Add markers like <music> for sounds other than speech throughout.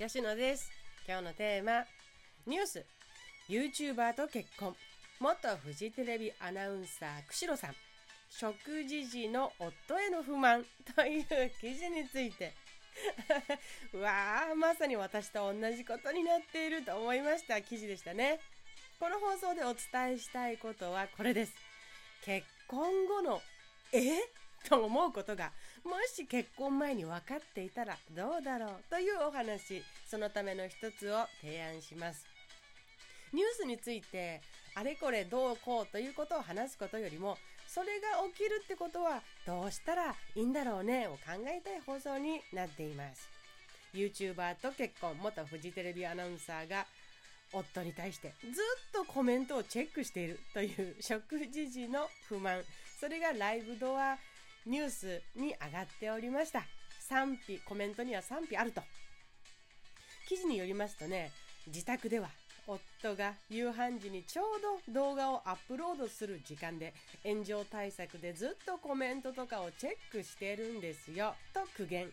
吉野です。今日のテーマニュース。YouTuber と結婚。元フジテレビアナウンサー釧路さん。食事時の夫への不満。という記事について。<laughs> わあまさに私と同じことになっていると思いました。記事でしたね。この放送でお伝えしたいことはこれです。結婚後のえ？と思うことがもし結婚前に分かっていたらどうだろうというお話そのための一つを提案します。ニュースについてあれこれどうこうということを話すことよりもそれが起きるってことはどうしたらいいんだろうねを考えたい放送になっています。YouTuber と結婚元フジテレビアナウンサーが夫に対してずっとコメントをチェックしているという食事時の不満。それがライブドアニュースに上がっておりました。賛否コメントには賛否あると。記事によりますとね自宅では夫が夕飯時にちょうど動画をアップロードする時間で炎上対策でずっとコメントとかをチェックしてるんですよと苦言。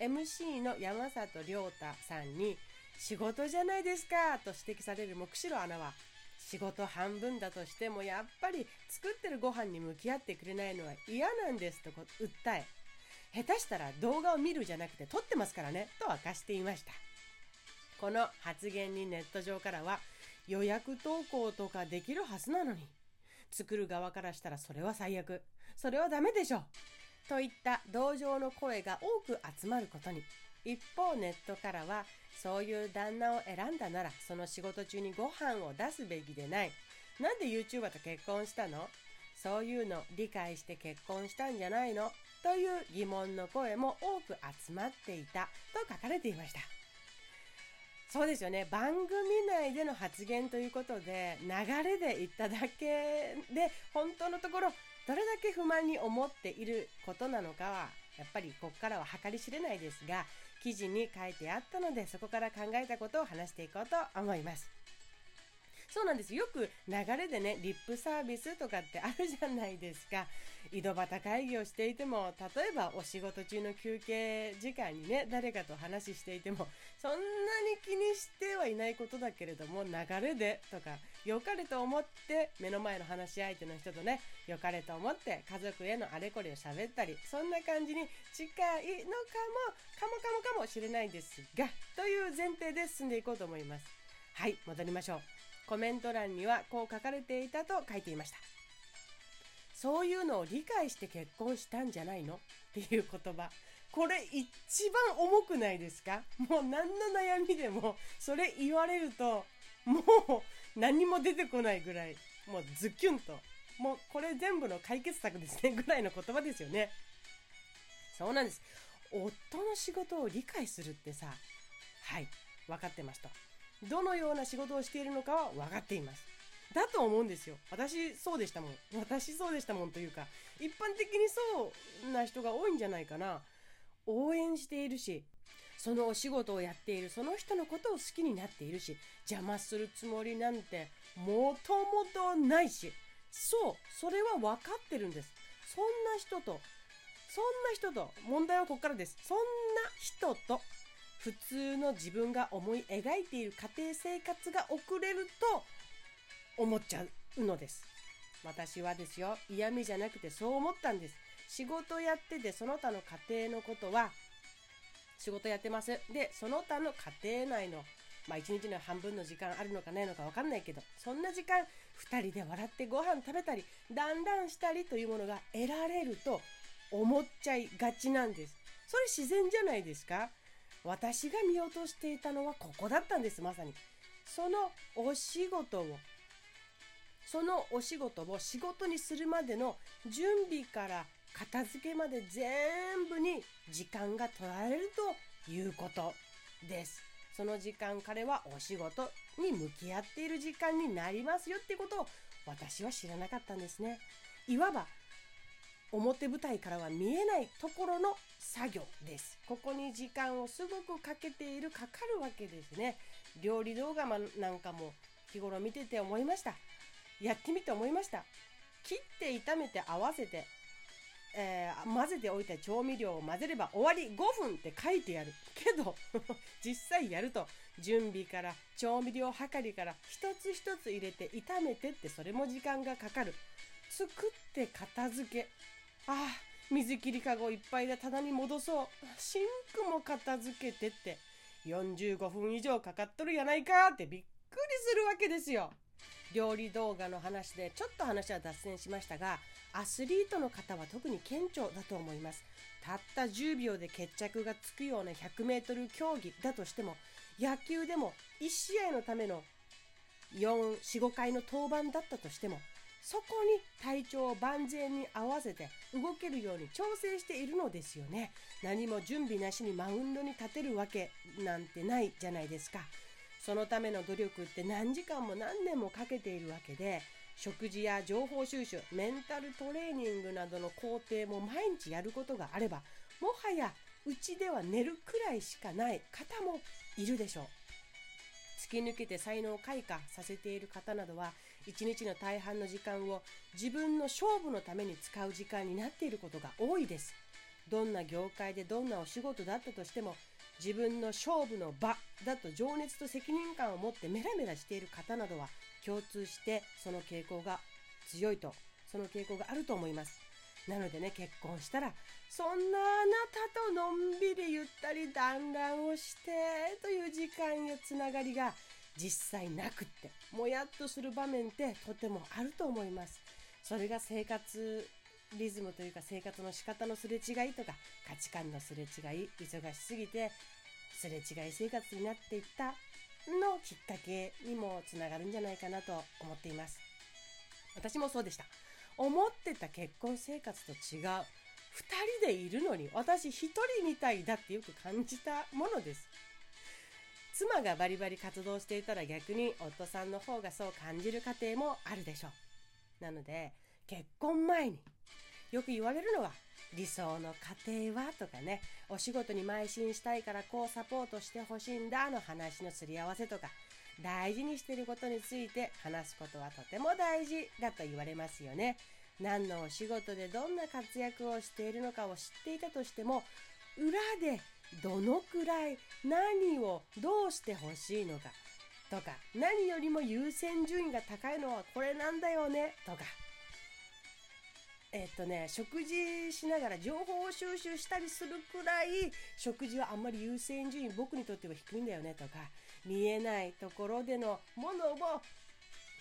MC の山里亮太さんに仕事じゃないですかと指摘される目白アナは仕事半分だとしてもやっぱり作ってるご飯に向き合ってくれないのは嫌なんですと訴え下手したら動画を見るじゃなくて撮ってますからねと明かしていました。この発言にネット上からは予約投稿とかできるはずなのに作る側からしたらそれは最悪それはダメでしょといった同情の声が多く集まることに一方ネットからはそういう旦那を選んだならその仕事中にご飯を出すべきでない。なんで YouTuber と結婚したの？そういうの理解して結婚したんじゃないの？という疑問の声も多く集まっていた。と書かれていました。そうですよね。番組内での発言ということで流れで言っただけで本当のところどれだけ不満に思っていることなのかはやっぱりここからは計り知れないですが記事に書いてあったのでそこから考えたことを話していこうと思います。そうなんです。よく流れでねリップサービスとかってあるじゃないですか。井戸端会議をしていても例えばお仕事中の休憩時間にね誰かと話していてもそんなに気にしてはいないことだけれども流れでとか良かれと思って目の前の話し相手の人とね良かれと思って家族へのあれこれを喋ったりそんな感じに近いのかもかもかもかもしれないですがという前提で進んでいこうと思います。はい戻りましょう。コメント欄にはこう書かれていたと書いていました。そういうのを理解して結婚したんじゃないの？っていう言葉。これ一番重くないですか？もう何の悩みでもそれ言われるともう何も出てこないぐらい。もうズキュンと。もうこれ全部の解決策ですね。ぐらいの言葉ですよね。そうなんです。夫の仕事を理解するってさはい分かってますと。どのような仕事をしているのかは分かっています。だと思うんですよ。私そうでしたもん。私そうでしたもんというか、一般的にそうな人が多いんじゃないかな。応援しているし、そのお仕事をやっているその人のことを好きになっているし、邪魔するつもりなんてもともとないし、そう、それは分かってるんです。そんな人と、そんな人と、問題はここからです。そんな人と普通の自分が思い描いている家庭生活が送れると思っちゃうのです。私はですよ、嫌味じゃなくてそう思ったんです。仕事やっててその他の家庭のことは仕事やってます。で、その他の家庭内のまあ一日の半分の時間あるのかないのかわかんないけど、そんな時間2人で笑ってご飯食べたり、だんだんしたりというものが得られると思っちゃいがちなんです。それ自然じゃないですか？私が見落としていたのはここだったんです。まさに。そのお仕事をそのお仕事を仕事にするまでの準備から片付けまで全部に時間が取られるということです。その時間彼はお仕事に向き合っている時間になりますよってことを私は知らなかったんですね。いわば表舞台からは見えないところの作業です。ここに時間をすごくかけている、かかるわけですね。料理動画なんかも日頃見てて思いました。やってみて思いました。切って炒めて合わせてえー、混ぜておいた調味料を混ぜれば終わり5分って書いてあるけど <laughs> 実際やると準備から調味料はかりから一つ一つ入れて炒めてってそれも時間がかかる作って片付けああ水切りかごいっぱいで棚に戻そう。シンクも片付けてって。45分以上かかっとるやないかってびっくりするわけですよ。料理動画の話でちょっと話は脱線しましたがアスリートの方は特に顕著だと思います。たった10秒で決着がつくような 100m 競技だとしても野球でも1試合のための445回の登板だったとしてもそこに体調を万全に合わせて動けるように調整しているのですよね。何も準備なしにマウンドに立てるわけなんてないじゃないですか。そのための努力って何時間も何年もかけているわけで食事や情報収集メンタルトレーニングなどの工程も毎日やることがあればもはやうちでは寝るくらいしかない方もいるでしょう。突き抜けて才能を開花させている方などは一日の大半の時間を自分の勝負のために使う時間になっていることが多いです。どんな業界でどんなお仕事だったとしても自分の勝負の場だと情熱と責任感を持ってメラメラしている方などは共通してその傾向が強いとその傾向があると思います。なのでね結婚したらそんなあなたとのんびりゆったり団らんをしてという時間やつながりが実際なくってもやっとする場面ってとてもあると思います。それが生活リズムというか生活の仕方のすれ違いとか価値観のすれ違い忙しすぎてすれ違い生活になっていったのきっかけにもつながるんじゃないかなと思っています。私もそうでした。思ってた結婚生活と違う。2人でいるのに私1人みたいだってよく感じたものです。妻がバリバリ活動していたら逆に夫さんの方がそう感じる家庭もあるでしょう。なので結婚前によく言われるのは理想の家庭はとかねお仕事に邁進したいからこうサポートしてほしいんだの話のすり合わせとか大事にしてることについて話すことはとても大事だと言われますよね。何のお仕事でどんな活躍をしているのかを知っていたとしても裏でどのくらい何をどうしてほしいのかとか何よりも優先順位が高いのはこれなんだよねとかえっとね、食事しながら情報を収集したりするくらい食事はあんまり優先順位僕にとっては低いんだよねとか見えないところでのものを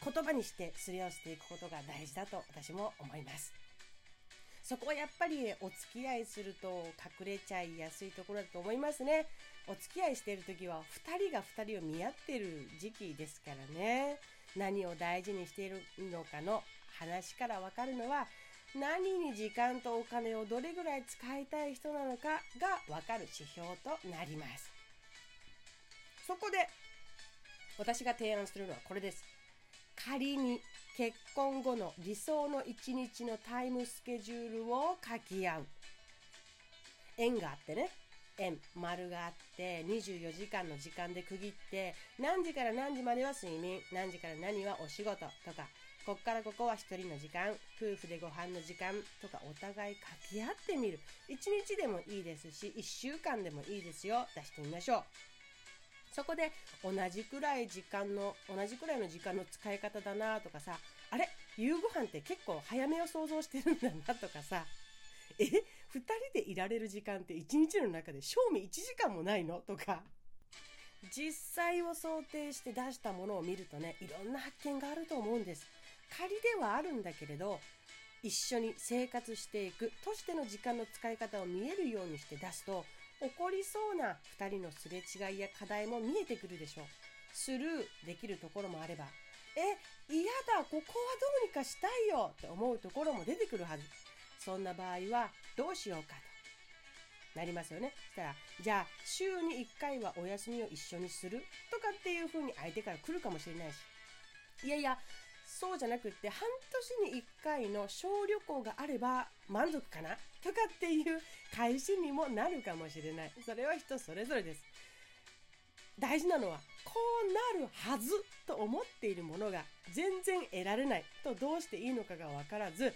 言葉にしてすり合わせていくことが大事だと私も思います。そこはやっぱりお付き合いすると隠れちゃいやすいところだと思いますね。お付き合いしている時は2人が2人を見合ってる時期ですからね。何を大事にしているのかの話からわかるのは何に時間とお金をどれぐらい使いたい人なのかがわかる指標となります。そこで私が提案するのはこれです。仮に結婚後の理想の一日のタイムスケジュールを書き合う。円があってね。円、丸があって24時間の時間で区切って何時から何時までは睡眠、何時から何はお仕事とかこっからここは一人の時間、夫婦でご飯の時間とかお互い書き合ってみる。一日でもいいですし、一週間でもいいですよ。出してみましょう。そこで同じくらい時間の、同じくらいの時間の使い方だなとかさ、あれ？夕ご飯って結構早めを想像してるんだなとかさ、え？二人でいられる時間って一日の中で賞味1時間もないの？とか、実際を想定して出したものを見るとね、いろんな発見があると思うんです。仮ではあるんだけれど一緒に生活していくとしての時間の使い方を見えるようにして出すと起こりそうな2人のすれ違いや課題も見えてくるでしょう。スルーできるところもあればえ嫌だここはどうにかしたいよって思うところも出てくるはず。そんな場合はどうしようかと。なりますよね。そしたらじゃあ週に1回はお休みを一緒にするとかっていう風に相手から来るかもしれないし。いやいやそうじゃなくって半年に1回の小旅行があれば満足かなとかっていう返しにもなるかもしれない。それは人それぞれです。大事なのはこうなるはずと思っているものが全然得られないとどうしていいのかが分からず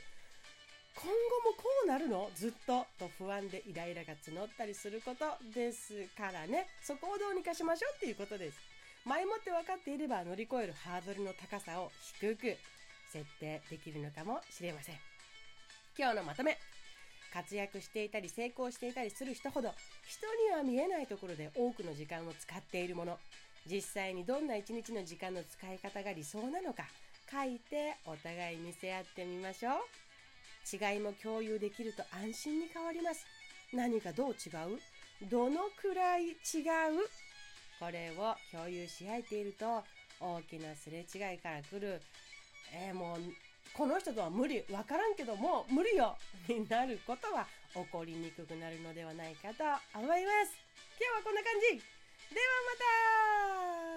今後もこうなるのずっとと不安でイライラが募ったりすることですからね。そこをどうにかしましょうっていうことです。前もって分かっていれば乗り越えるハードルの高さを低く設定できるのかもしれません。今日のまとめ。活躍していたり成功していたりする人ほど人には見えないところで多くの時間を使っているもの。実際にどんな一日の時間の使い方が理想なのか書いてお互い見せ合ってみましょう。違いも共有できると安心に変わります。何がどう違う？どのくらい違う？これを共有し合えていると大きなすれ違いから来る、えー、もうこの人とは無理分からんけどもう無理よ。<laughs> になることは起こりにくくなるのではないかと思います。今日はこんな感じ。ではまた。